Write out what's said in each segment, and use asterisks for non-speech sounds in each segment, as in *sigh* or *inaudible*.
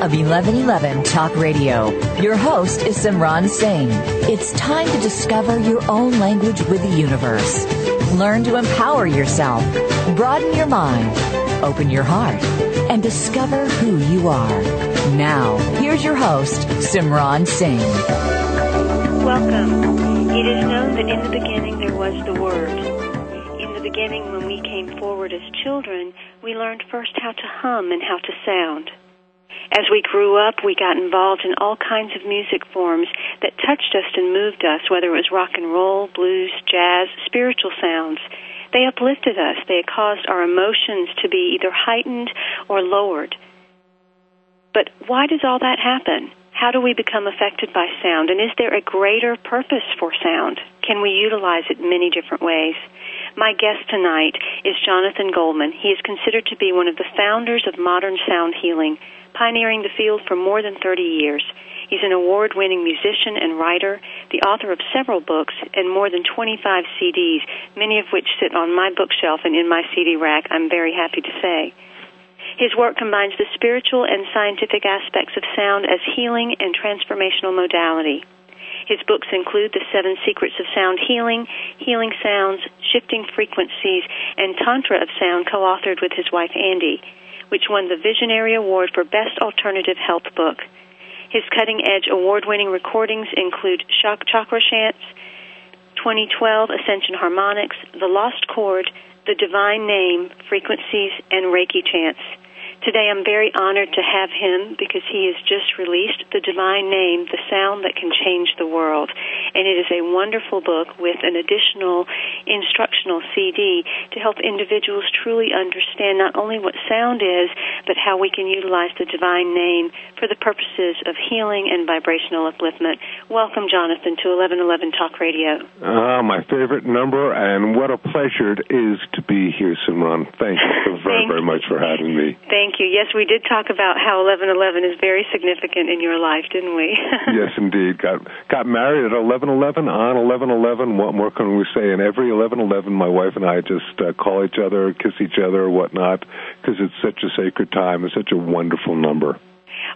Of 1111 Talk Radio. Your host is Simran Singh. It's time to discover your own language with the universe. Learn to empower yourself, broaden your mind, open your heart, and discover who you are. Now, here's your host, Simran Singh. Welcome. It is known that in the beginning there was the Word. In the beginning, when we came forward as children, we learned first how to hum and how to sound. As we grew up, we got involved in all kinds of music forms that touched us and moved us, whether it was rock and roll, blues, jazz, spiritual sounds. They uplifted us. They caused our emotions to be either heightened or lowered. But why does all that happen? How do we become affected by sound? And is there a greater purpose for sound? Can we utilize it in many different ways? My guest tonight is Jonathan Goldman. He is considered to be one of the founders of modern sound healing, pioneering the field for more than 30 years. He's an award winning musician and writer, the author of several books, and more than 25 CDs, many of which sit on my bookshelf and in my CD rack, I'm very happy to say. His work combines the spiritual and scientific aspects of sound as healing and transformational modality. His books include The Seven Secrets of Sound Healing, Healing Sounds, Shifting Frequencies, and Tantra of Sound, co authored with his wife Andi, which won the Visionary Award for Best Alternative Health Book. His cutting edge award winning recordings include Shock Chakra Chants, 2012 Ascension Harmonics, The Lost Chord, The Divine Name, Frequencies, and Reiki Chants. Today I'm very honored to have him because he has just released The Divine Name, The Sound That Can Change the World. And it is a wonderful book with an additional instructional CD to help individuals truly understand not only what sound is, but how we can utilize the Divine Name for the purposes of healing and vibrational upliftment. Welcome, Jonathan, to 1111 Talk Radio. Ah, my favorite number, and what a pleasure it is to be here, Simran. Thank you so *laughs* very, very much for having me. Thank you. Yes, we did talk about how 1111 is very significant in your life, didn't we? *laughs* yes, indeed. Got got married at eleven eleven on eleven eleven. What more can we say? And every eleven eleven, my wife and I just uh, call each other, kiss each other, whatnot, because it's such a sacred time. It's such a wonderful number.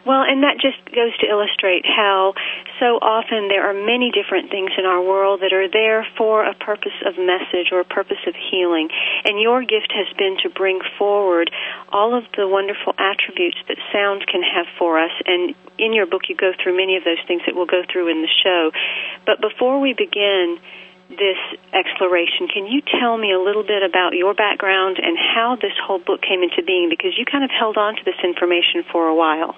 Well, and that just goes to illustrate how so often there are many different things in our world that are there for a purpose of message or a purpose of healing. And your gift has been to bring forward all of the wonderful attributes that sound can have for us. And in your book, you go through many of those things that we'll go through in the show. But before we begin, this exploration. Can you tell me a little bit about your background and how this whole book came into being? Because you kind of held on to this information for a while.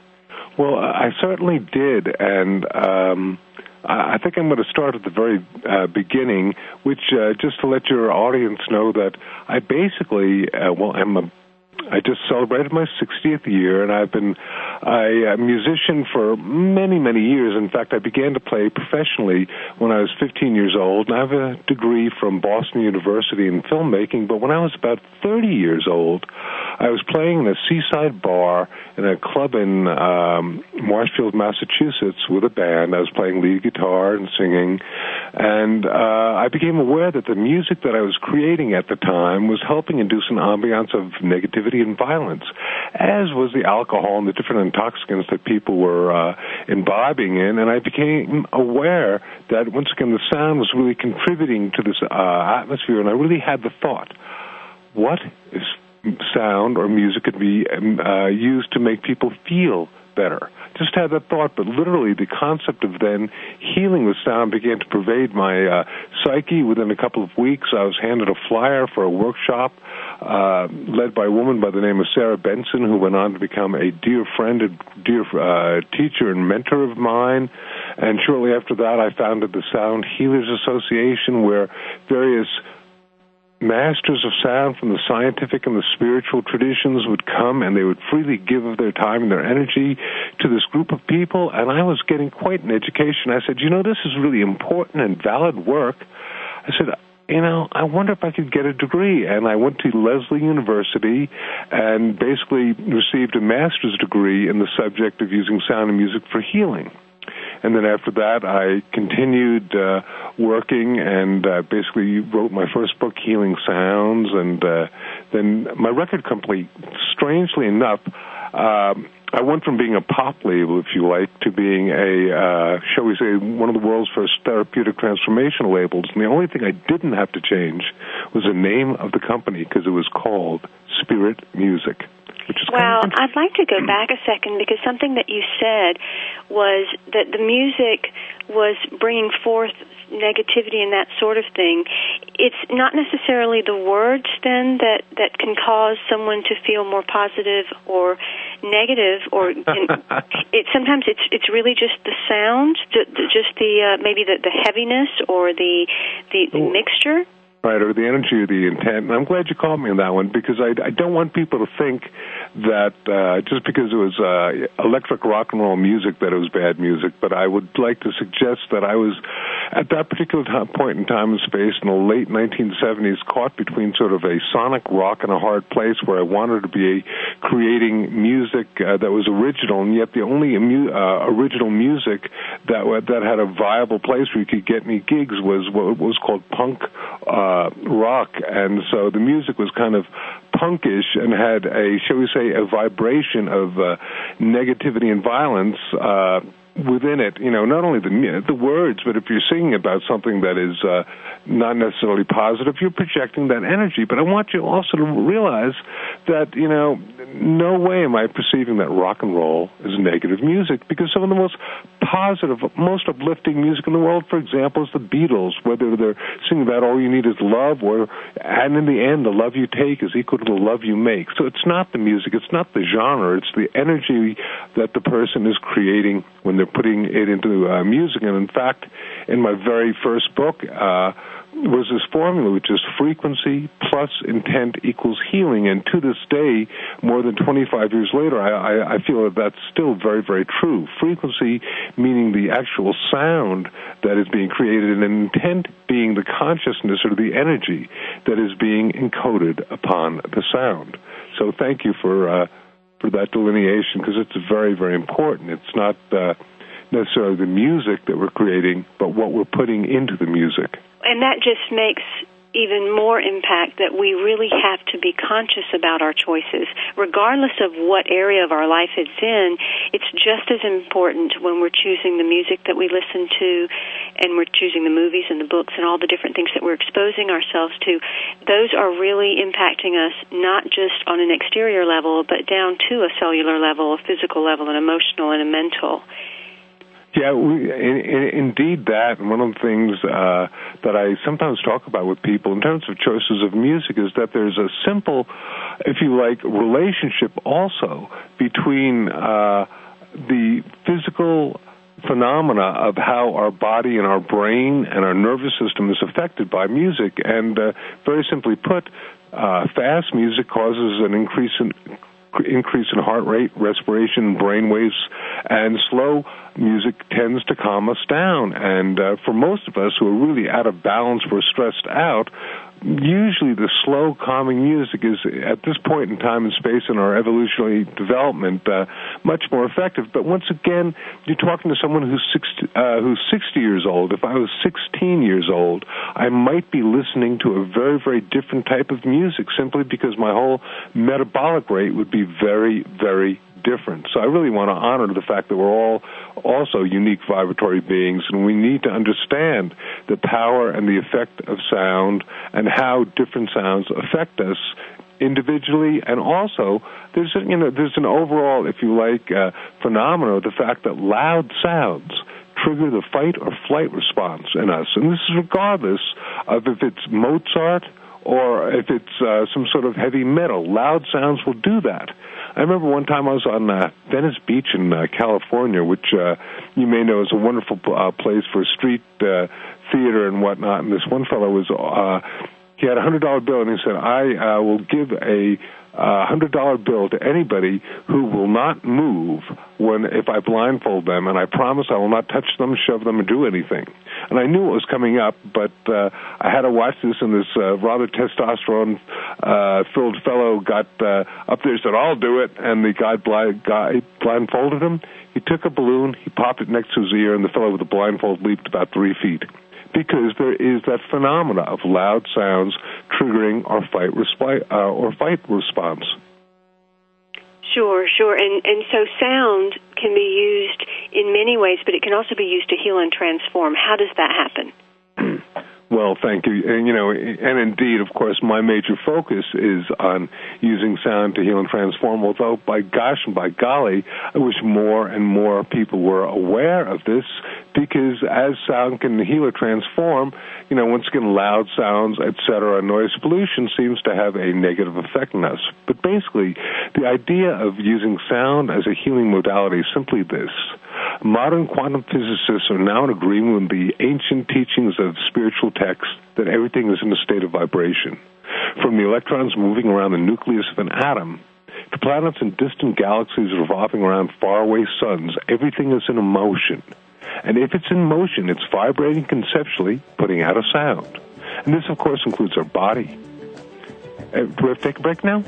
Well, I certainly did, and um, I think I'm going to start at the very uh, beginning, which uh, just to let your audience know that I basically, uh, well, I'm a I just celebrated my 60th year, and I've been a, musician for many, many years. In fact, I began to play professionally when I was 15 years old, and I have a degree from Boston University in filmmaking. But when I was about 30 years old, I was playing in a seaside bar in a club in um, Marshfield, Massachusetts, with a band. I was playing lead guitar and singing, and uh, I became aware that the music that I was creating at the time was helping induce an ambiance of negativity and violence, as was the alcohol and the different intoxicants that people were uh, imbibing in. And I became aware that once again the sound was really contributing to this uh, atmosphere, and I really had the thought, what is sound or music could be um, uh, used to make people feel better. Just had that thought, but literally the concept of then healing with sound began to pervade my uh, psyche. Within a couple of weeks, I was handed a flyer for a workshop uh, led by a woman by the name of Sarah Benson, who went on to become a dear friend, a dear uh, teacher and mentor of mine. And shortly after that, I founded the Sound Healers Association, where various masters of sound from the scientific and the spiritual traditions would come and they would freely give of their time and their energy to this group of people and I was getting quite an education. I said, you know, this is really important and valid work. I said, you know, I wonder if I could get a degree. And I went to Lesley University and basically received a master's degree in the subject of using sound and music for healing and then after that, I continued uh, working and uh, basically wrote my first book, Healing Sounds, and uh, then my record company, strangely enough. Um, I went from being a pop label, if you like, to being a, uh, shall we say, one of the world's first therapeutic transformation labels. And the only thing I didn't have to change was the name of the company because it was called Spirit Music which is well, kind of I'd like to go back a second because something that you said was that the music was bringing forth negativity and that sort of thing. It's not necessarily the words then that that can cause someone to feel more positive or negative, or *laughs* it sometimes it's it's really just the sound, just the uh, maybe the, the heaviness or the the, the mixture right, or the energy or the intent. And I'm glad you called me on that one because I, I don't want people to think that uh, just because it was uh, electric rock and roll music that it was bad music. But I would like to suggest that I was at that particular time, point in time and space in the late 1970s caught between sort of a sonic rock and a hard place where I wanted to be creating music uh, that was original, and yet the only uh, original music that that had a viable place where you could get any gigs was what was called punk. Uh, uh, rock, and so the music was kind of punkish and had a, shall we say, a vibration of uh, negativity and violence. Uh, within it, you know, not only the the words, but if you're singing about something that is uh, not necessarily positive, you're projecting that energy. But I want you also to realize that, you know, no way am I perceiving that rock and roll is negative music because some of the most positive, most uplifting music in the world, for example, is the Beatles, whether they're singing about all you need is love or, and in the end, the love you take is equal to the love you make. So it's not the music, it's not the genre, it's the energy that the person is creating when they're putting it into uh, music. And in fact, in my very first book, uh, was this formula, which is frequency plus intent equals healing. And to this day, more than 25 years later, I, I, I feel that that's still very, very true. Frequency meaning the actual sound that is being created, and intent being the consciousness or the energy that is being encoded upon the sound. So thank you for uh, for that delineation because it's very, very important. It's not. Uh, necessarily the music that we're creating, but what we're putting into the music. And that just makes even more impact that we really have to be conscious about our choices. Regardless of what area of our life it's in, it's just as important when we're choosing the music that we listen to and we're choosing the movies and the books and all the different things that we're exposing ourselves to. Those are really impacting us not just on an exterior level, but down to a cellular level, a physical level, an emotional and a mental. Yeah, we, in, in, indeed that. And one of the things uh, that I sometimes talk about with people in terms of choices of music is that there's a simple, if you like, relationship also between uh, the physical phenomena of how our body and our brain and our nervous system is affected by music. And uh, very simply put, uh, fast music causes an increase in increase in heart rate, respiration, brain waves, and slow music tends to calm us down. And uh, for most of us who are really out of balance, we're stressed out, usually the slow, calming music is, at this point in time and space in our evolutionary development, uh, much more effective. But once again, you're talking to someone who's 60, uh, who's 60 years old. If I was 16 years old, I might be listening to a very, very different type of music simply because my whole metabolic rate would be very, very different. So I really want to honor the fact that we're all also unique vibratory beings, and we need to understand the power and the effect of sound and how different sounds affect us individually, and also there's a, you know there's an overall, if you like, uh, phenomenon the fact that loud sounds trigger the fight or flight response in us, and this is regardless of if it's Mozart or if it's uh, some sort of heavy metal. Loud sounds will do that. I remember one time I was on uh, Venice Beach in uh, California, which uh, you may know is a wonderful uh, place for street uh, theater and whatnot. And this one fellow was uh, he had a hundred dollar bill and he said, "I uh, will give a uh, hundred dollar bill to anybody who will not move when if I blindfold them, and I promise I will not touch them, shove them, or do anything." And I knew it was coming up, but uh, I had to watch this, and this uh, rather testosterone uh, filled fellow got uh, up there and said, "I'll do it," and the guy, blind, guy blindfolded him. He took a balloon, he popped it next to his ear, and the fellow with the blindfold leaped about three feet because there is that phenomena of loud sounds triggering our fight respi- uh, or fight response. Sure, sure, and and so sound can be used in many ways, but it can also be used to heal and transform. How does that happen? Well, thank you. And, you know, and indeed, of course, my major focus is on using sound to heal and transform. Although, by gosh and by golly, I wish more and more people were aware of this because as sound can heal or transform, you know, once again, loud sounds, etc., noise pollution seems to have a negative effect on us. But basically, the idea of using sound as a healing modality is simply this. Modern quantum physicists are now in agreement with the ancient teachings of spiritual texts that everything is in a state of vibration. From the electrons moving around the nucleus of an atom to planets in distant galaxies revolving around faraway suns, everything is in motion. And if it's in motion, it's vibrating conceptually, putting out a sound. And this, of course, includes our body. Uh, take a break now?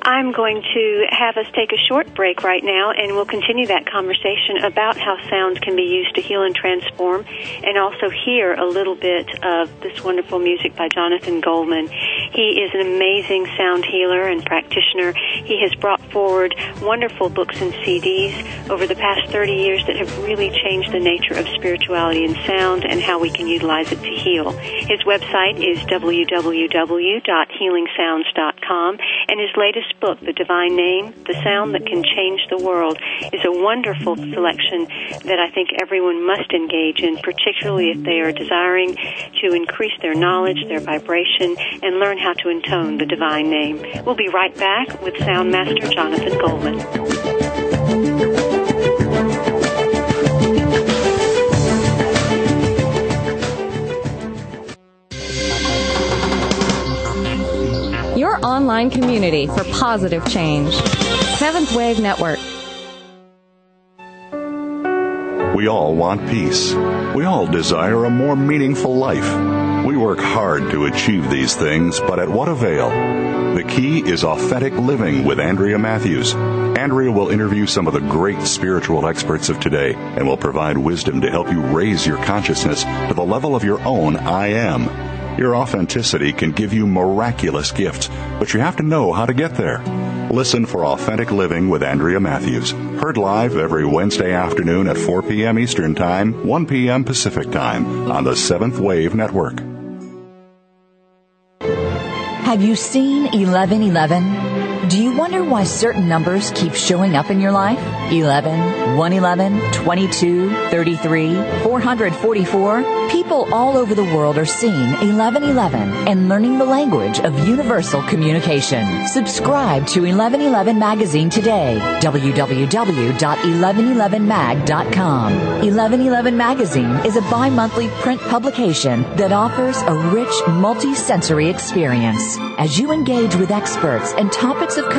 I'm going to have us take a short break right now, and we'll continue that conversation about how sound can be used to heal and transform, and also hear a little bit of this wonderful music by Jonathan Goldman. He is an amazing sound healer and practitioner. He has brought forward wonderful books and CDs over the past 30 years that have really changed the nature of spirituality and sound and how we can utilize it to heal. His website is www.healingsounds.com, and his latest book, The Divine Name, The Sound That Can Change the World, is a wonderful selection that I think everyone must engage in, particularly if they are desiring to increase their knowledge, their vibration, and learn how to intone the divine name. We'll be right back with Sound Master Jonathan Goldman. Online community for positive change. Seventh Wave Network. We all want peace. We all desire a more meaningful life. We work hard to achieve these things, but at what avail? The key is authentic living with Andrea Matthews. Andrea will interview some of the great spiritual experts of today and will provide wisdom to help you raise your consciousness to the level of your own I am. Your authenticity can give you miraculous gifts, but you have to know how to get there. Listen for Authentic Living with Andrea Matthews. Heard live every Wednesday afternoon at 4 p.m. Eastern Time, 1 p.m. Pacific Time on the Seventh Wave Network. Have you seen 1111? Wonder why certain numbers keep showing up in your life? 11, 111, 22, 33, 444? People all over the world are seeing 1111 and learning the language of universal communication. Subscribe to 1111 magazine today. www.1111mag.com. 1111 magazine is a bi-monthly print publication that offers a rich multi-sensory experience. As you engage with experts and topics of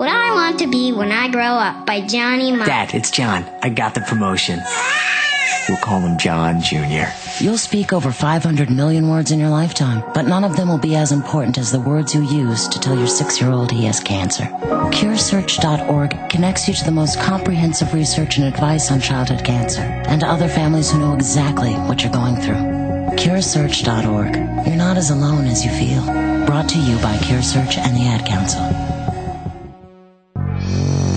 What I want to be when I grow up by Johnny Marr. Dad, it's John. I got the promotion. We'll call him John Jr. You'll speak over 500 million words in your lifetime, but none of them will be as important as the words you use to tell your six year old he has cancer. CureSearch.org connects you to the most comprehensive research and advice on childhood cancer and to other families who know exactly what you're going through. CureSearch.org. You're not as alone as you feel. Brought to you by CureSearch and the Ad Council.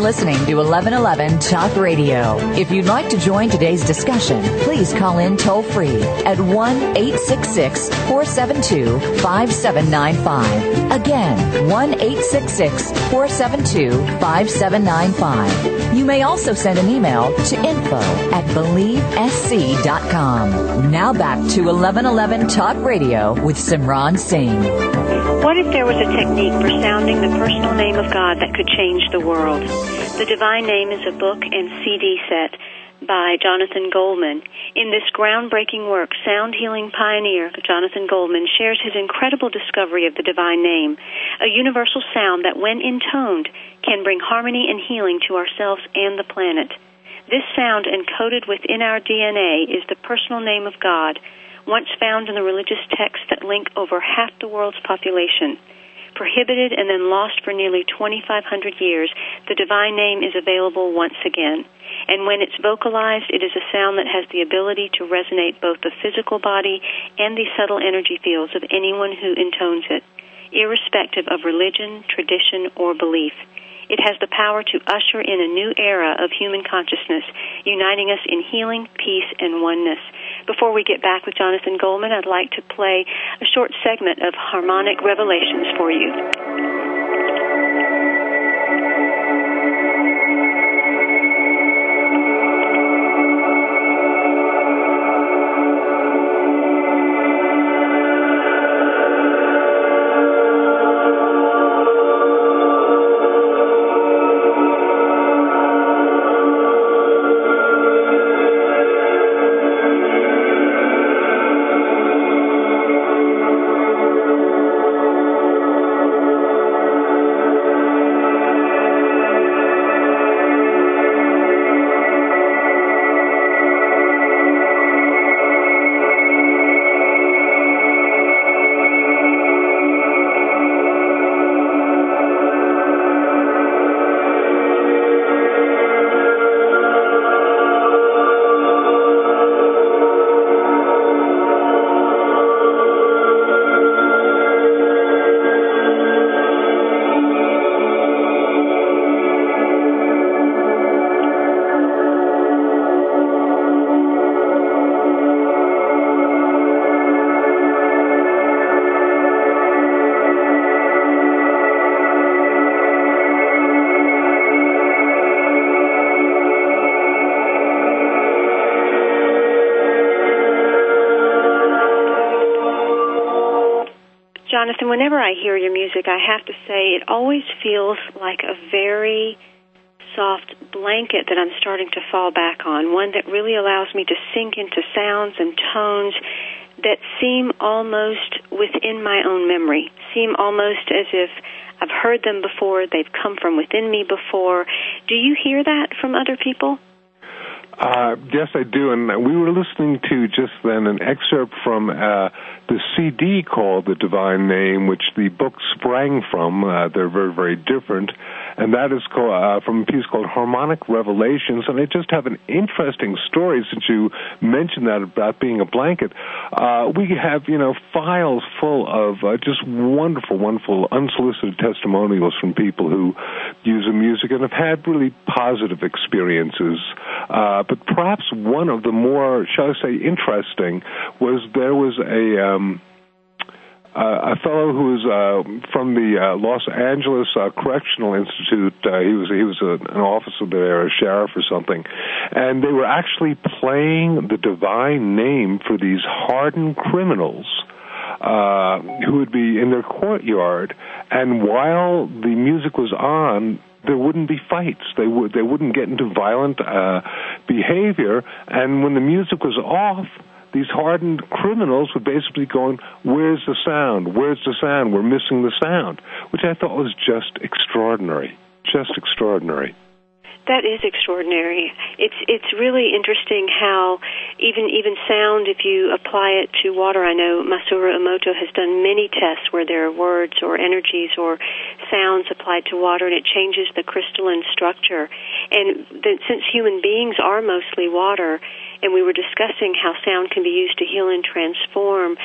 Listening to 1111 Talk Radio. If you'd like to join today's discussion, please call in toll free at 1 866 472 5795. Again, 1 866 472 5795. You may also send an email to info at believesc.com. Now back to 1111 Talk Radio with Simran Singh. What if there was a technique for sounding the personal name of God that could change the world? The Divine Name is a book and CD set by Jonathan Goldman. In this groundbreaking work, sound healing pioneer Jonathan Goldman shares his incredible discovery of the divine name, a universal sound that, when intoned, can bring harmony and healing to ourselves and the planet. This sound, encoded within our DNA, is the personal name of God, once found in the religious texts that link over half the world's population. Prohibited and then lost for nearly 2,500 years, the divine name is available once again. And when it's vocalized, it is a sound that has the ability to resonate both the physical body and the subtle energy fields of anyone who intones it, irrespective of religion, tradition, or belief. It has the power to usher in a new era of human consciousness, uniting us in healing, peace, and oneness. Before we get back with Jonathan Goldman, I'd like to play a short segment of harmonic revelations for you. I hear your music, I have to say it always feels like a very soft blanket that I'm starting to fall back on, one that really allows me to sink into sounds and tones that seem almost within my own memory, seem almost as if I've heard them before, they've come from within me before. Do you hear that from other people? Uh, yes, I do. And we were listening to just then an excerpt from uh, the CD called The Divine Name, which the book sprang from. Uh, they're very, very different. And that is called, uh, from a piece called Harmonic Revelations. And I just have an interesting story since you mentioned that about being a blanket. Uh, we have, you know, files full of uh, just wonderful, wonderful unsolicited testimonials from people who use the music and have had really positive experiences. Uh, but perhaps one of the more, shall I say, interesting was there was a. Um, uh, a fellow who was uh, from the uh, Los Angeles uh, Correctional Institute. Uh, he was he was a, an officer there, a sheriff or something, and they were actually playing the divine name for these hardened criminals. Uh, who would be in their courtyard, and while the music was on, there wouldn't be fights. They would they wouldn't get into violent uh, behavior, and when the music was off, these hardened criminals were basically going, "Where's the sound? Where's the sound? We're missing the sound," which I thought was just extraordinary, just extraordinary. That is extraordinary. It's it's really interesting how even even sound, if you apply it to water, I know Masaru Emoto has done many tests where there are words or energies or sounds applied to water, and it changes the crystalline structure. And the, since human beings are mostly water, and we were discussing how sound can be used to heal and transform.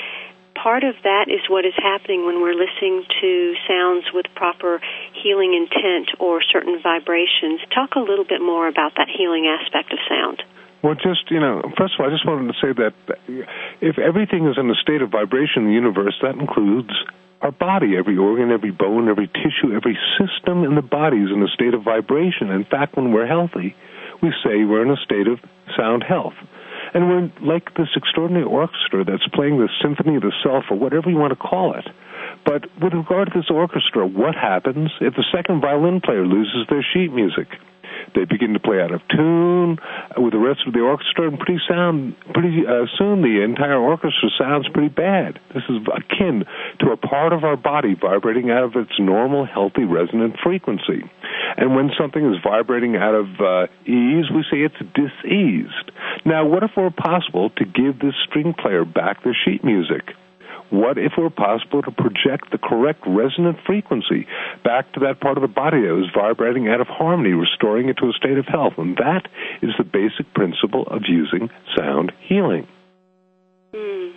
Part of that is what is happening when we're listening to sounds with proper healing intent or certain vibrations. Talk a little bit more about that healing aspect of sound. Well, just, you know, first of all, I just wanted to say that if everything is in a state of vibration in the universe, that includes our body, every organ, every bone, every tissue, every system in the body is in a state of vibration. In fact, when we're healthy, we say we're in a state of sound health. And we're like this extraordinary orchestra that's playing the symphony of the self, or whatever you want to call it. But with regard to this orchestra, what happens if the second violin player loses their sheet music? They begin to play out of tune with the rest of the orchestra, and pretty sound, pretty uh, soon the entire orchestra sounds pretty bad. This is akin to a part of our body vibrating out of its normal, healthy, resonant frequency. And when something is vibrating out of uh, ease, we say it's diseased. Now, what if it were possible to give this string player back the sheet music? What if it were possible to project the correct resonant frequency back to that part of the body that was vibrating out of harmony, restoring it to a state of health? And that is the basic principle of using sound healing. Mm.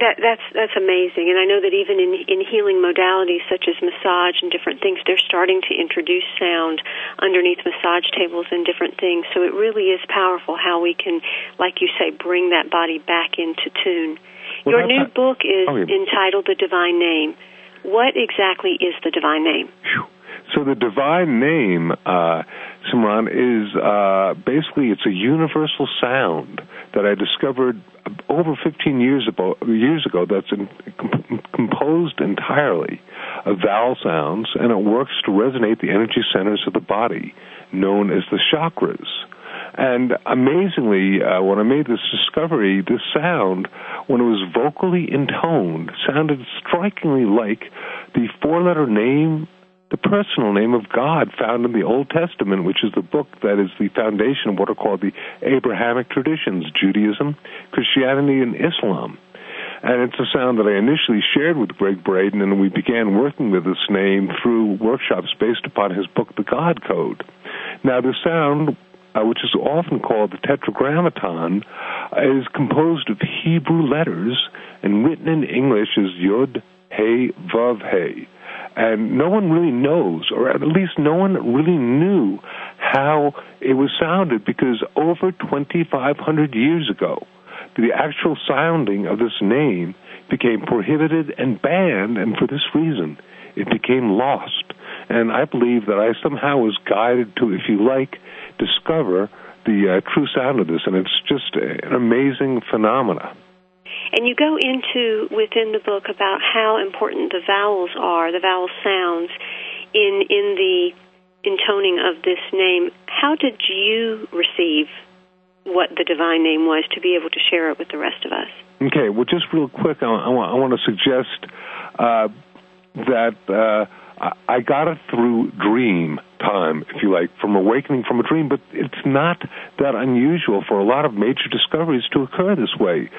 That, that's that's amazing, and I know that even in in healing modalities such as massage and different things, they're starting to introduce sound underneath massage tables and different things. So it really is powerful how we can, like you say, bring that body back into tune. Well, Your new not, book is oh, yeah. entitled The Divine Name. What exactly is the divine name? So the divine name, uh, Simran, is uh, basically it's a universal sound that I discovered over 15 years ago. Years ago, that's in, comp- composed entirely of vowel sounds, and it works to resonate the energy centers of the body, known as the chakras. And amazingly, uh, when I made this discovery, this sound, when it was vocally intoned, sounded strikingly like the four letter name, the personal name of God found in the Old Testament, which is the book that is the foundation of what are called the Abrahamic traditions Judaism, Christianity, and Islam. And it's a sound that I initially shared with Gregg Braden, and we began working with this name through workshops based upon his book, The God Code. Now, the sound uh, which is often called the Tetragrammaton, is composed of Hebrew letters and written in English as Yod, He, Vav, He. And no one really knows, or at least no one really knew how it was sounded because over 2,500 years ago, the actual sounding of this name became prohibited and banned, and for this reason, it became lost. And I believe that I somehow was guided to, if you like, discover the uh, true sound of this, and it's just an amazing phenomena. And you go into within the book about how important the vowels are, the vowel sounds, in in the intoning of this name. How did you receive what the divine name was to be able to share it with the rest of us? Okay, well, just real quick, I, I, want, I want to suggest uh, that. Uh, I got it through dream time, if you like, from awakening from a dream, but it's not that unusual for a lot of major discoveries to occur this way.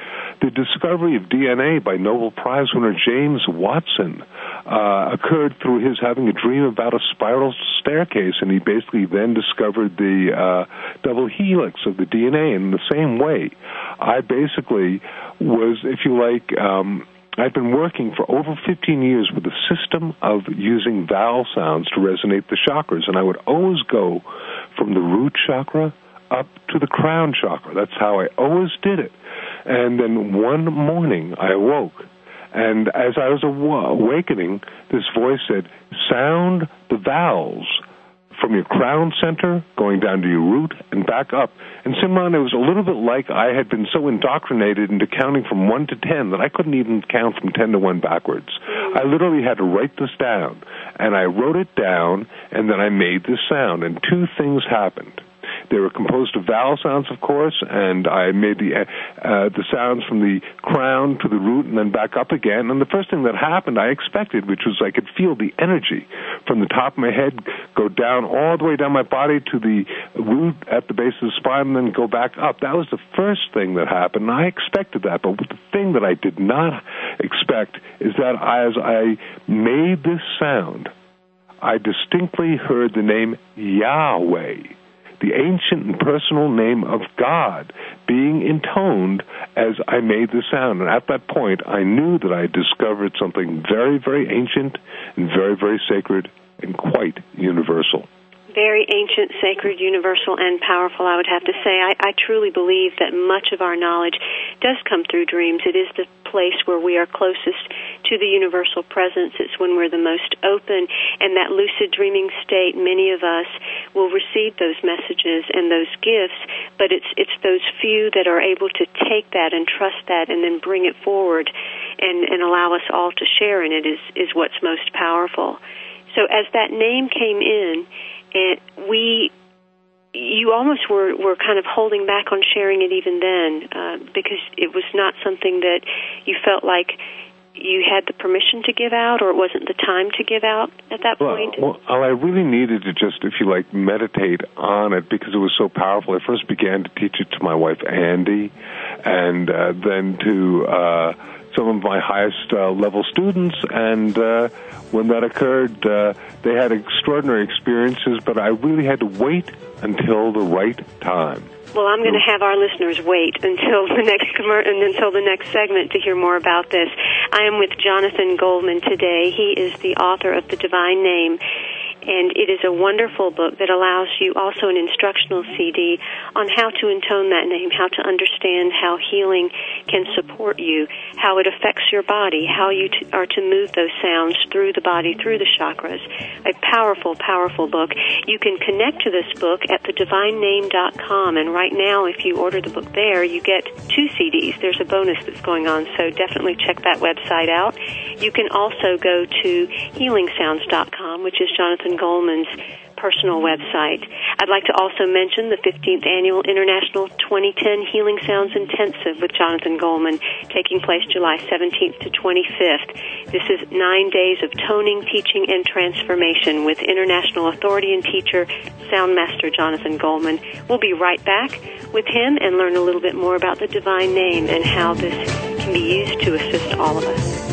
The discovery of DNA by Nobel Prize winner James Watson uh, occurred through his having a dream about a spiral staircase, and he basically then discovered the uh, double helix of the DNA. in the same way, I basically was, if you like, um, I've been working for over 15 years with a system of using vowel sounds to resonate the chakras, and I would always go from the root chakra up to the crown chakra. That's how I always did it. And then one morning I awoke, and as I was awakening, this voice said, Sound the vowels from your crown center, going down to your root, and back up. And Simran, it was a little bit like I had been so indoctrinated into counting from 1 to 10 that I couldn't even count from 10 to 1 backwards. I literally had to write this down. And I wrote it down, and then I made this sound. And two things happened. They were composed of vowel sounds, of course, and I made the uh, the sounds from the crown to the root and then back up again. And the first thing that happened, I expected, which was I could feel the energy from the top of my head go down all the way down my body to the root at the base of the spine, and then go back up. That was the first thing that happened. And I expected that, but the thing that I did not expect is that as I made this sound, I distinctly heard the name Yahweh the ancient and personal name of God being intoned as I made the sound. And at that point, I knew that I had discovered something very, very ancient and very, very sacred and quite universal very ancient, sacred, universal, and powerful, I would have to say. I, I truly believe that much of our knowledge does come through dreams. It is the place where we are closest to the universal presence. It's when we're the most open, and that lucid dreaming state, many of us will receive those messages and those gifts, but it's, it's those few that are able to take that and trust that and then bring it forward and, and allow us all to share in it is, is what's most powerful. So as that name came in, and we you almost were were kind of holding back on sharing it even then uh, because it was not something that you felt like you had the permission to give out, or it wasn't the time to give out at that well, point? Well, I really needed to just, if you like, meditate on it because it was so powerful. I first began to teach it to my wife Andi, and uh, then to uh, some of my highest uh, level students. And uh, when that occurred, uh, they had extraordinary experiences, but I really had to wait until the right time. Well, I'm going to have our listeners wait until the next until the next segment to hear more about this. I am with Jonathan Goldman today. He is the author of The Divine Name and it is a wonderful book that allows you also an instructional CD on how to intone that name, how to understand how healing can support you, how it affects your body, how you t- are to move those sounds through the body, through the chakras. A powerful, powerful book. You can connect to this book at thedivinename.com, and right now, if you order the book there, you get two CDs. There's a bonus that's going on, so definitely check that website out. You can also go to healingsounds.com, which is Jonathan Goldman's personal website. I'd like to also mention the 15th Annual International 2010 Healing Sounds Intensive with Jonathan Goldman taking place July 17th to 25th. This is nine days of toning, teaching, and transformation with international authority and teacher, Sound Master Jonathan Goldman. We'll be right back with him and learn a little bit more about the divine name and how this can be used to assist all of us.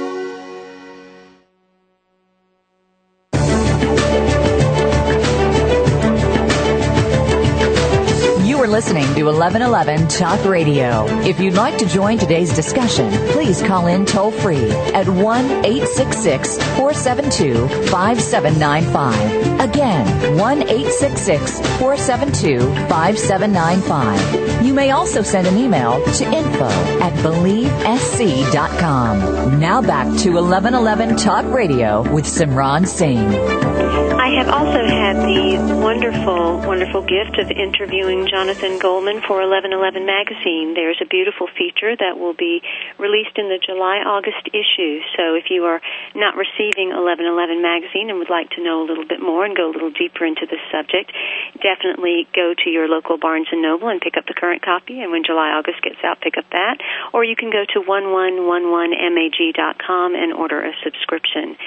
To 1111 Talk Radio. If you'd like to join today's discussion, please call in toll free at 1 866 472 5795. Again, 1 866 472 5795. You may also send an email to info at believesc.com. Now back to 1111 Talk Radio with Simran Singh. I have also had the wonderful, wonderful gift of interviewing Jonathan Goldman for 1111 magazine. There's a beautiful feature that will be released in the July-August issue. So if you are not receiving 1111 magazine and would like to know a little bit more and go a little deeper into this subject, definitely go to your local Barnes & Noble and pick up the current copy. And when July-August gets out, pick up that. Or you can go to 1111mag.com and order a subscription.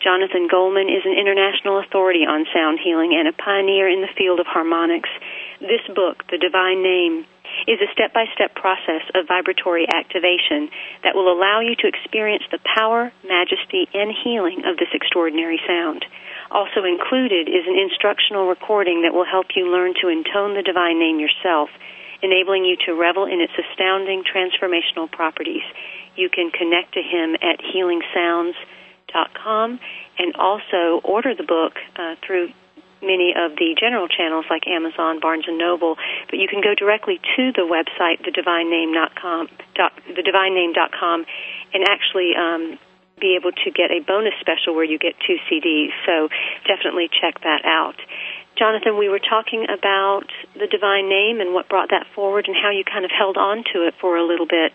Jonathan Goldman is an international authority on sound healing and a pioneer in the field of harmonics. This book, The Divine Name, is a step by step process of vibratory activation that will allow you to experience the power, majesty, and healing of this extraordinary sound. Also included is an instructional recording that will help you learn to intone the divine name yourself, enabling you to revel in its astounding transformational properties. You can connect to him at healingsounds.com and also order the book uh, through many of the general channels like Amazon, Barnes and Noble, but you can go directly to the website, thedivinename.com, thedivinename.com, and actually um, be able to get a bonus special where you get two CDs. So definitely check that out. Jonathan, we were talking about the divine name and what brought that forward and how you kind of held on to it for a little bit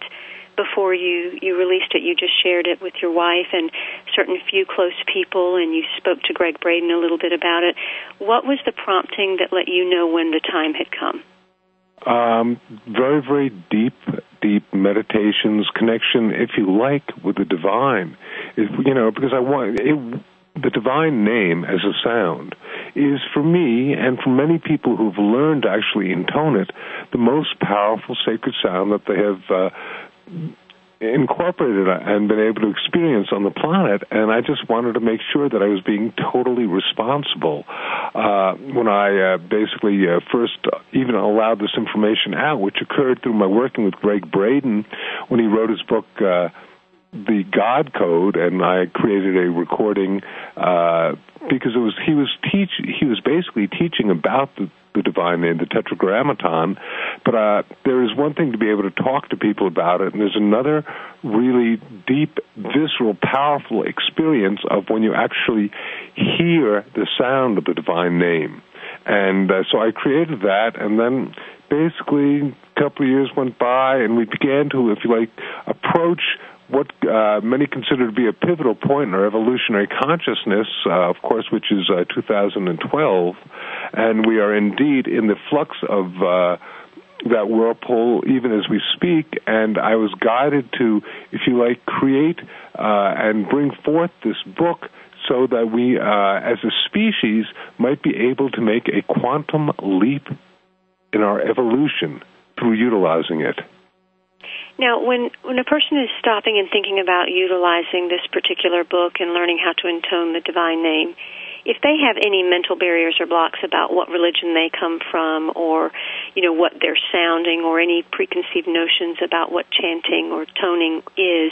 before you you released it. You just shared it with your wife and certain few close people, and you spoke to Gregg Braden a little bit about it. What was the prompting that let you know when the time had come? Um, very, very deep, deep meditations, connection, if you like, with the divine. Is you know because I want it, the divine name as a sound is for me and for many people who've learned to actually intone it the most powerful sacred sound that they have uh, incorporated and been able to experience on the planet, and I just wanted to make sure that I was being totally responsible. Uh, when I uh, basically uh, first even allowed this information out, which occurred through my working with Gregg Braden when he wrote his book. Uh, the God Code, and I created a recording uh, because it was he was teach he was basically teaching about the the divine name, the Tetragrammaton. But uh, there is one thing to be able to talk to people about it, and there's another really deep, visceral, powerful experience of when you actually hear the sound of the divine name. And uh, so I created that, and then basically a couple of years went by, and we began to, if you like, approach what uh, many consider to be a pivotal point in our evolutionary consciousness, uh, of course, which is uh, 2012, and we are indeed in the flux of uh, that whirlpool even as we speak, and I was guided to, if you like, create uh, and bring forth this book so that we, uh, as a species, might be able to make a quantum leap in our evolution through utilizing it. Now, when when a person is stopping and thinking about utilizing this particular book and learning how to intone the divine name, if they have any mental barriers or blocks about what religion they come from or you know what they're sounding or any preconceived notions about what chanting or toning is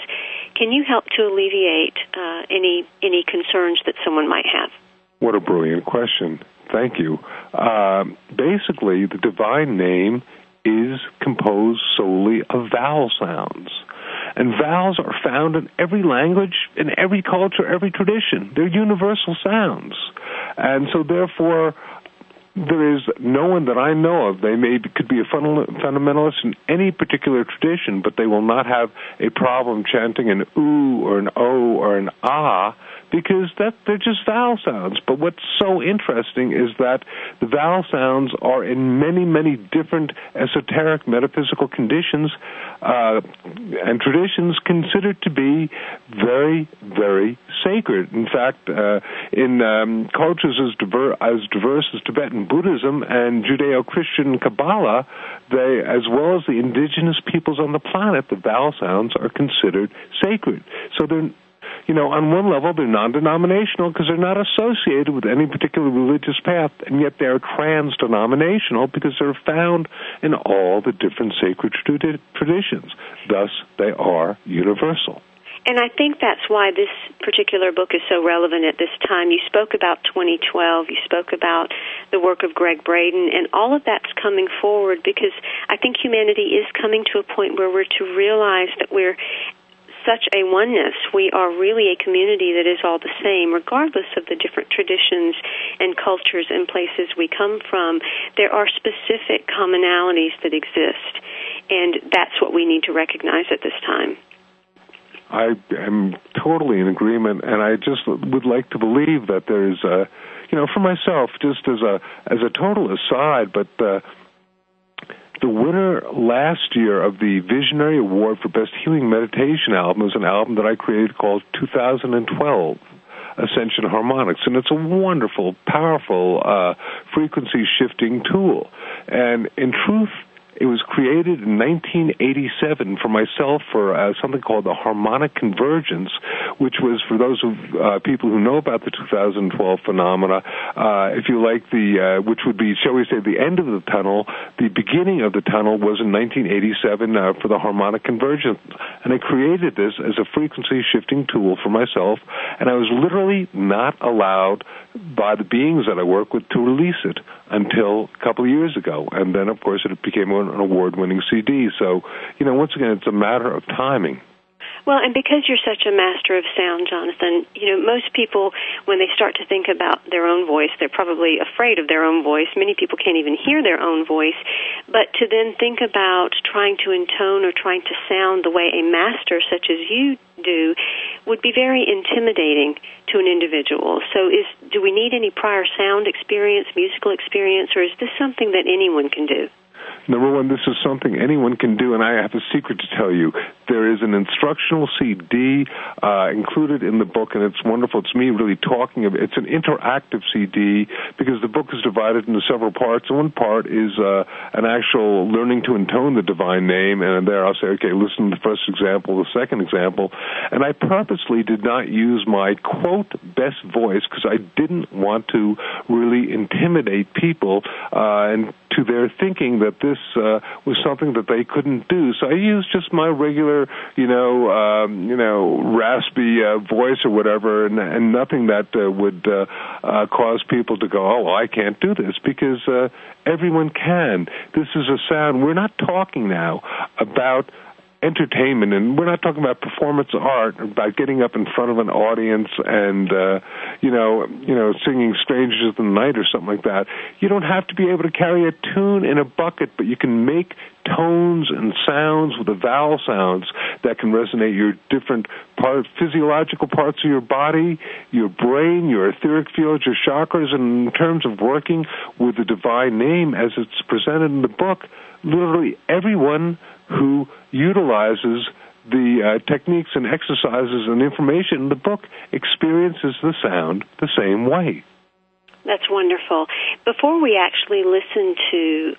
can you help to alleviate uh, any any concerns that someone might have? What a brilliant question. Thank you. Uh, basically the divine name is composed solely of vowel sounds and vowels are found in every language, in every culture, every tradition. They're universal sounds. And so, therefore, there is no one that I know of. They may could be a fundamentalist in any particular tradition, but they will not have a problem chanting an oo or an o or an ah because that they're just vowel sounds. But what's so interesting is that the vowel sounds are in many, many different esoteric metaphysical conditions uh, and traditions considered to be very, very sacred. In fact, uh, in um, cultures as, as diverse as Tibetan Buddhism and Judeo-Christian Kabbalah, they, as well as the indigenous peoples on the planet, the vowel sounds are considered sacred. So they're you know, on one level, they're non denominational because they're not associated with any particular religious path, and yet they're trans denominational because they're found in all the different sacred traditions. Thus, they are universal. And I think that's why this particular book is so relevant at this time. You spoke about 2012, you spoke about the work of Gregg Braden, and all of that's coming forward because I think humanity is coming to a point where we're to realize that we're such a oneness. We are really a community that is all the same, regardless of the different traditions and cultures and places we come from. There are specific commonalities that exist, and that's what we need to recognize at this time. I am totally in agreement, and I just would like to believe that there is a, you know, for myself, just as a as a total aside, but uh, the winner last year of the Visionary Award for Best Healing Meditation album was an album that I created called 2012. Ascension Harmonics, and it's a wonderful, powerful uh, frequency shifting tool. And in truth, it was created in 1987 for myself for uh, something called the harmonic convergence, which was for those of uh, people who know about the 2012 phenomena, uh, if you like the, uh, which would be, shall we say, the end of the tunnel. The beginning of the tunnel was in 1987 uh, for the harmonic convergence, and I created this as a frequency shifting tool for myself, and I was literally not allowed by the beings that I work with to release it until a couple of years ago, and then of course it became an award-winning CD. So, you know, once again, it's a matter of timing. Well, and because you're such a master of sound, Jonathan, you know, most people, when they start to think about their own voice, they're probably afraid of their own voice. Many people can't even hear their own voice. But to then think about trying to intone or trying to sound the way a master such as you do would be very intimidating to an individual. So is do we need any prior sound experience, musical experience, or is this something that anyone can do? Number one, this is something anyone can do, and I have a secret to tell you. There is an instructional CD uh, included in the book, and it's wonderful. It's me really talking It's an interactive CD because the book is divided into several parts. And one part is uh, an actual learning to intone the divine name, and there I'll say, okay, listen to the first example, the second example. And I purposely did not use my quote best voice because I didn't want to really intimidate people uh, and to their thinking that this uh, was something that they couldn't do. So I used just my regular, you know, um, you know, raspy uh, voice or whatever, and, and nothing that uh, would uh, uh, cause people to go, "Oh, well, I can't do this," because uh, everyone can. This is a sound. We're not talking now about entertainment and we're not talking about performance art about getting up in front of an audience and uh you know you know singing strangers of the night or something like that. You don't have to be able to carry a tune in a bucket but you can make tones and sounds with the vowel sounds that can resonate your different part physiological parts of your body your brain your etheric fields your chakras and in terms of working with the divine name as it's presented in the book literally everyone who utilizes the uh, techniques and exercises and information in the book experiences the sound the same way. That's wonderful. Before we actually listen to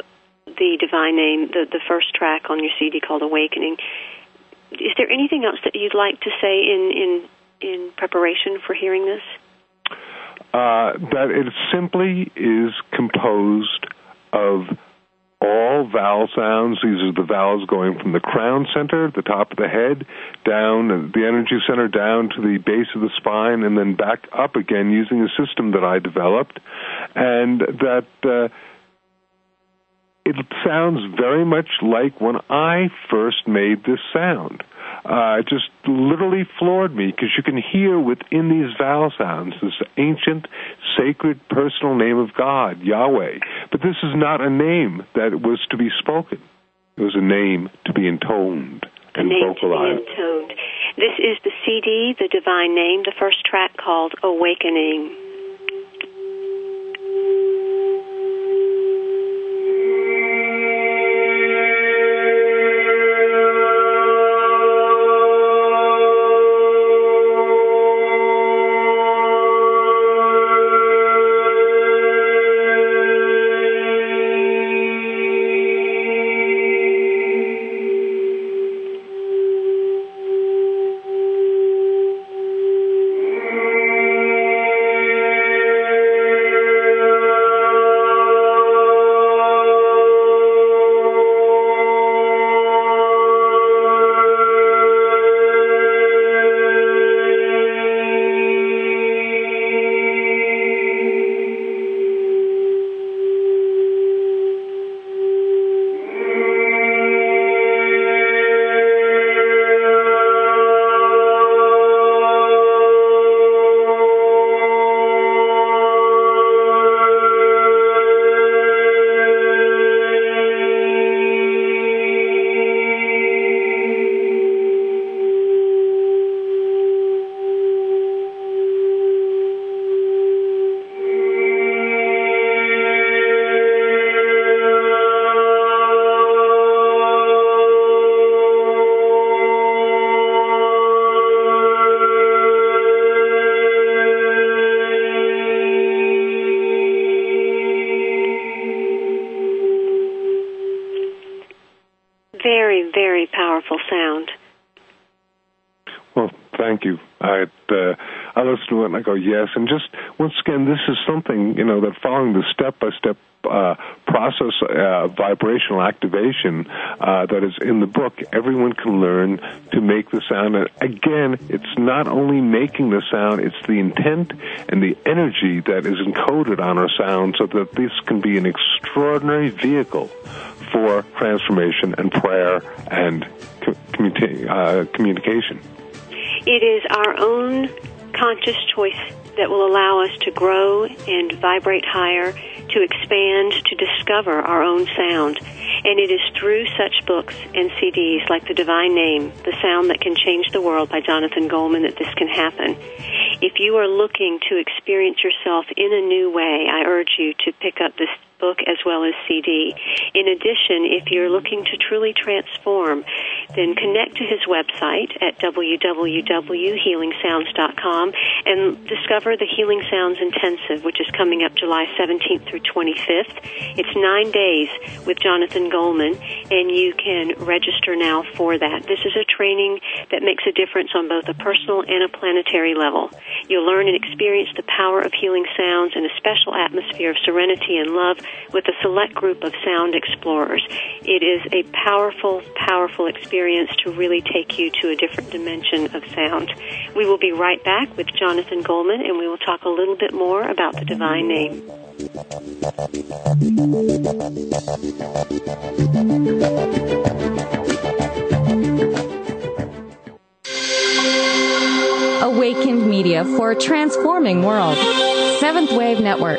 the divine name, the, the first track on your CD called Awakening, is there anything else that you'd like to say in, in, in preparation for hearing this? Uh, that it simply is composed of all vowel sounds. These are the vowels going from the crown center, the top of the head, down the energy center, down to the base of the spine, and then back up again using a system that I developed. And that uh, it sounds very much like when I first made this sound uh, just literally floored me because you can hear within these vowel sounds this ancient, sacred, personal name of God, Yahweh. But this is not a name that was to be spoken. It was a name to be intoned and name vocalized. To be intoned. This is the CD, The Divine Name, the first track called Awakening. Yes, and just once again, this is something you know that following the step by step process, uh, vibrational activation uh, that is in the book, everyone can learn to make the sound. And again, it's not only making the sound; it's the intent and the energy that is encoded on our sound, so that this can be an extraordinary vehicle for transformation and prayer and uh, communication. It is our own conscious choice that will allow us to grow and vibrate higher, to expand, to discover our own sound. And it is through such books and CDs like The Divine Name, The Sound That Can Change the World by Jonathan Goldman that this can happen. If you are looking to experience yourself in a new way, I urge you to pick up this book as well as CD. In addition, if you're looking to truly transform, then connect to his website at www.healingsounds.com and discover the Healing Sounds Intensive, which is coming up July 17th through 25th. It's nine days with Jonathan Goldman, and you can register now for that. This is a training that makes a difference on both a personal and a planetary level. You'll learn and experience the power of healing sounds in a special atmosphere of serenity and love with a select group of sound explorers. It is a powerful, powerful experience to really take you to a different dimension of sound. We will be right back with Jonathan Goldman and we will talk a little bit more about the divine name. Awakened Media for a transforming world. Seventh Wave Network.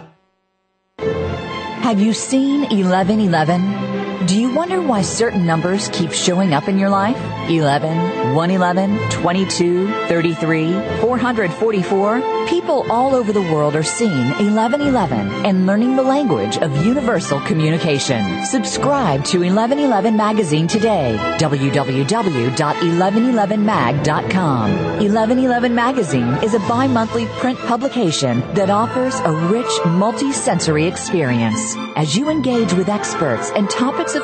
Have you seen 1111? Do you wonder why certain numbers keep showing up in your life? 11, 111, 22, 33, 444? People all over the world are seeing 1111 and learning the language of universal communication. Subscribe to 1111 Magazine today. www.1111mag.com. 1111 Magazine is a bi-monthly print publication that offers a rich multi-sensory experience. As you engage with experts and topics of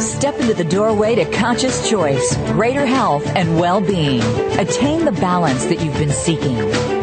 Step into the doorway to conscious choice, greater health, and well-being. Attain the balance that you've been seeking.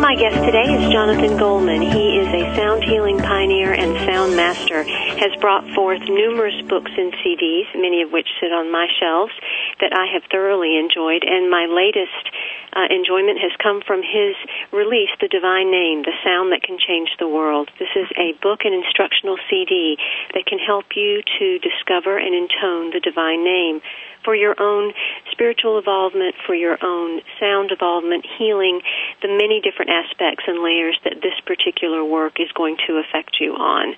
My guest today is Jonathan Goldman. He is a sound healing pioneer and sound master. Has brought forth numerous books and CDs, many of which sit on my shelves that I have thoroughly enjoyed. And my latest uh, enjoyment has come from his release, The Divine Name, The Sound That Can Change the World. This is a book and instructional CD that can help you to discover and intone the divine name for your own spiritual involvement, for your own sound involvement, healing, the many different aspects and layers that this particular work is going to affect you on.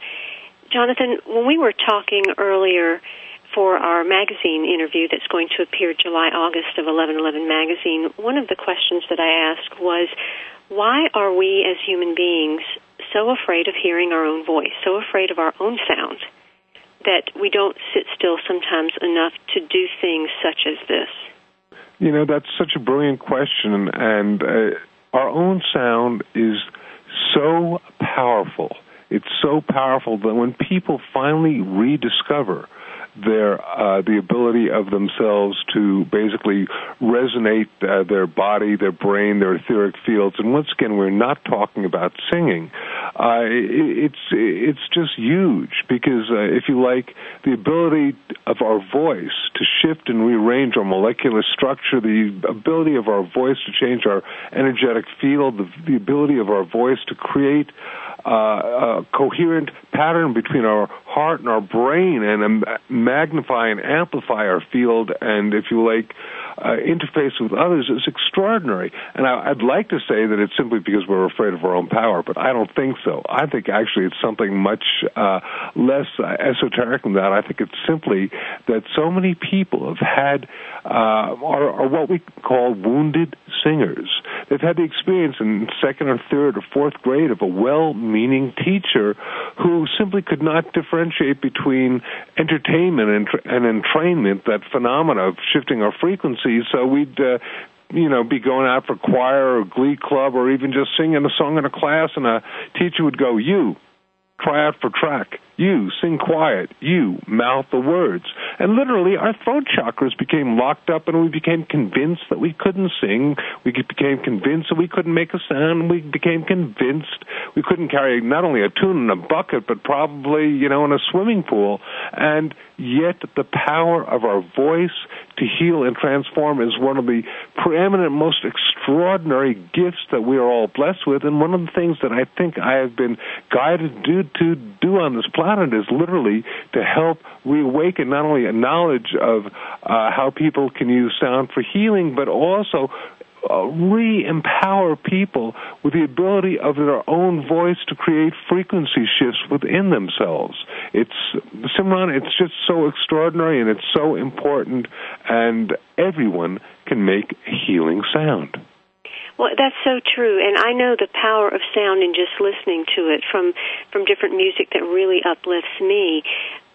Jonathan, when we were talking earlier for our magazine interview that's going to appear July, August of 1111 magazine, one of the questions that I asked was, why are we as human beings so afraid of hearing our own voice, so afraid of our own sound? That we don't sit still sometimes enough to do things such as this? You know, that's such a brilliant question, and uh, our own sound is so powerful. It's so powerful that when people finally rediscover their uh, the ability of themselves to basically resonate uh, their body, their brain, their etheric fields. And once again, we're not talking about singing. Uh, it's it's just huge because uh, if you like, the ability of our voice to shift and rearrange our molecular structure, the ability of our voice to change our energetic field, the, the ability of our voice to create uh, a coherent pattern between our heart and our brain and magnify and amplify our field and, if you like, uh, interface with others is extraordinary. And I, I'd like to say that it's simply because we're afraid of our own power, but I don't think so. I think actually it's something much uh, less uh, esoteric than that. I think it's simply that so many people have had uh, are, are what we call wounded singers. They've had the experience in second or third or fourth grade of a well-meaning teacher who simply could not differentiate between entertainment and, and entrainment, that phenomena of shifting our frequencies. So we'd uh, you know, be going out for choir or glee club or even just singing a song in a class and a teacher would go, you, try out for track. You sing quiet. You mouth the words. And literally, our throat chakras became locked up, and we became convinced that we couldn't sing. We became convinced that we couldn't make a sound. We became convinced we couldn't carry not only a tune in a bucket, but probably, you know, in a swimming pool. And yet, the power of our voice to heal and transform is one of the preeminent, most extraordinary gifts that we are all blessed with. And one of the things that I think I have been guided to, to do on this planet is literally to help reawaken not only a knowledge of uh, how people can use sound for healing, but also uh, re-empower people with the ability of their own voice to create frequency shifts within themselves. It's Simran, it's just so extraordinary and it's so important, and everyone can make healing sound. Well, that's so true, and I know the power of sound in just listening to it from from different music that really uplifts me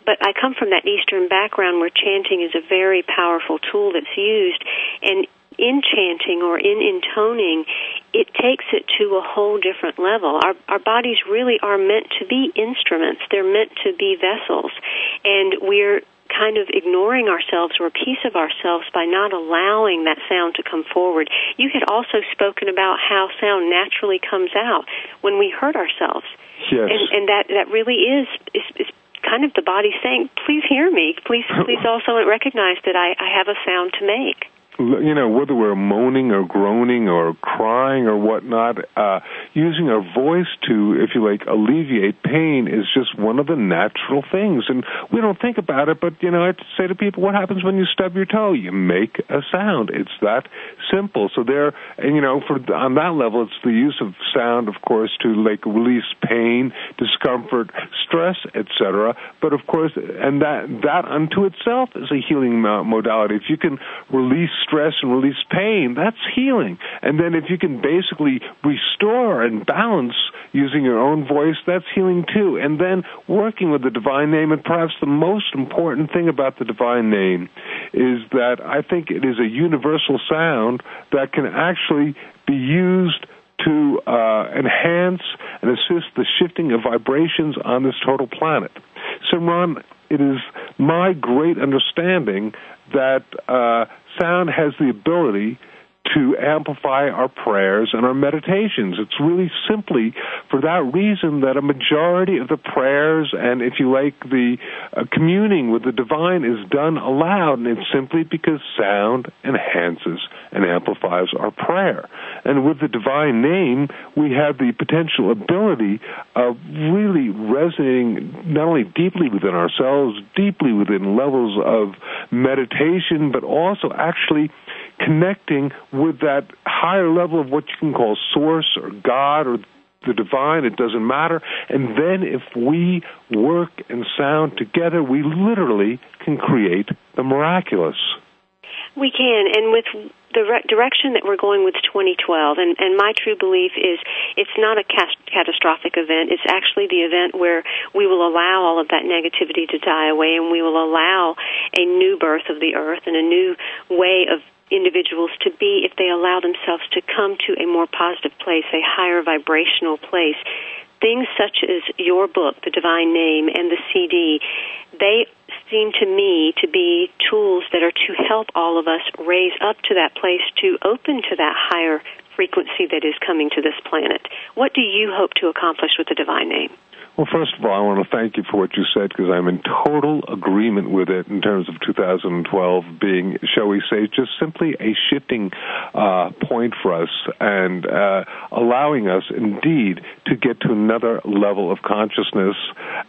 but I come from that Eastern background where chanting is a very powerful tool that's used. And in chanting or in intoning, it takes it to a whole different level. Our, our bodies really are meant to be instruments. They're meant to be vessels. And we're kind of ignoring ourselves or a piece of ourselves by not allowing that sound to come forward. You had also spoken about how sound naturally comes out when we hurt ourselves. Yes. And, and that, that really is, is, is kind of the body saying, please hear me. Please, please *laughs* also recognize that I, I have a sound to make you know, whether we're moaning or groaning or crying or whatnot, uh, using our voice to, if you like, alleviate pain is just one of the natural things. And we don't think about it, but, you know, I say to people, what happens when you stub your toe? You make a sound. It's that simple. So there, and, you know, for on that level, it's the use of sound, of course, to, like, release pain, discomfort, stress, etc. But, of course, and that, that unto itself is a healing modality. If you can release stress and release pain, that's healing. And then if you can basically restore and balance using your own voice, that's healing too. And then working with the divine name, and perhaps the most important thing about the divine name is that I think it is a universal sound that can actually be used to uh, enhance and assist the shifting of vibrations on this total planet. So, Simran, it is my great understanding that uh, sound has the ability to amplify our prayers and our meditations. It's really simply for that reason that a majority of the prayers and, if you like, the uh, communing with the divine is done aloud, and it's simply because sound enhances and amplifies our prayer. And with the divine name, we have the potential ability of really resonating not only deeply within ourselves, deeply within levels of meditation, but also actually connecting with that higher level of what you can call source or God or the divine, it doesn't matter. And then if we work and sound together, we literally can create the miraculous. We can, and with the re- direction that we're going with 2012, and, and my true belief is it's not a catastrophic event. It's actually the event where we will allow all of that negativity to die away, and we will allow a new birth of the earth and a new way of individuals to be if they allow themselves to come to a more positive place, a higher vibrational place. Things such as your book, The Divine Name, and the CD, they seem to me to be tools that are to help all of us raise up to that place to open to that higher frequency that is coming to this planet. What do you hope to accomplish with the Divine Name? Well, first of all, I want to thank you for what you said because I'm in total agreement with it in terms of 2012 being, shall we say, just simply a shifting uh, point for us and uh, allowing us indeed to get to another level of consciousness.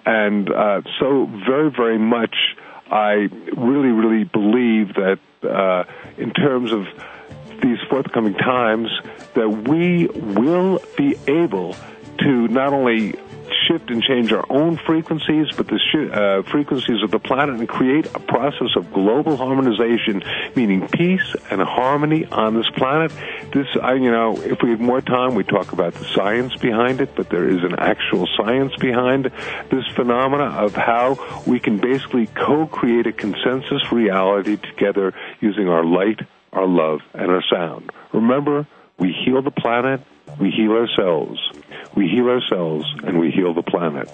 And uh, so, very, very much, I really, really believe that uh, in terms of these forthcoming times, that we will be able to not only shift and change our own frequencies, but the sh- uh, frequencies of the planet and create a process of global harmonization, meaning peace and harmony on this planet. This, I, you know, if we had more time, we'd talk about the science behind it, but there is an actual science behind this phenomena of how we can basically co-create a consensus reality together using our light, our love, and our sound. Remember, we heal the planet, we heal ourselves. We heal ourselves and we heal the planet.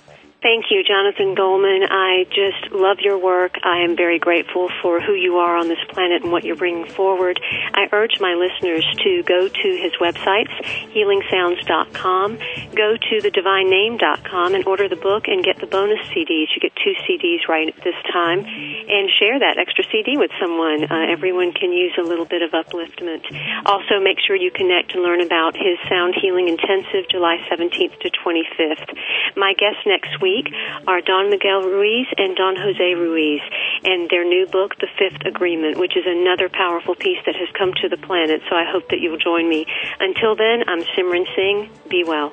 Thank you, Jonathan Goldman. I just love your work. I am very grateful for who you are on this planet and what you're bringing forward. I urge my listeners to go to his websites, healingsounds.com, go to thedivinename.com and order the book and get the bonus CDs. You get two CDs right at this time and share that extra CD with someone. Uh, everyone can use a little bit of upliftment. Also, make sure you connect and learn about his Sound Healing Intensive, July 17th to 25th. My guest next week week are Don Miguel Ruiz and Don Jose Ruiz and their new book, The Fifth Agreement, which is another powerful piece that has come to the planet. So I hope that you'll join me. Until then, I'm Simran Singh. Be well.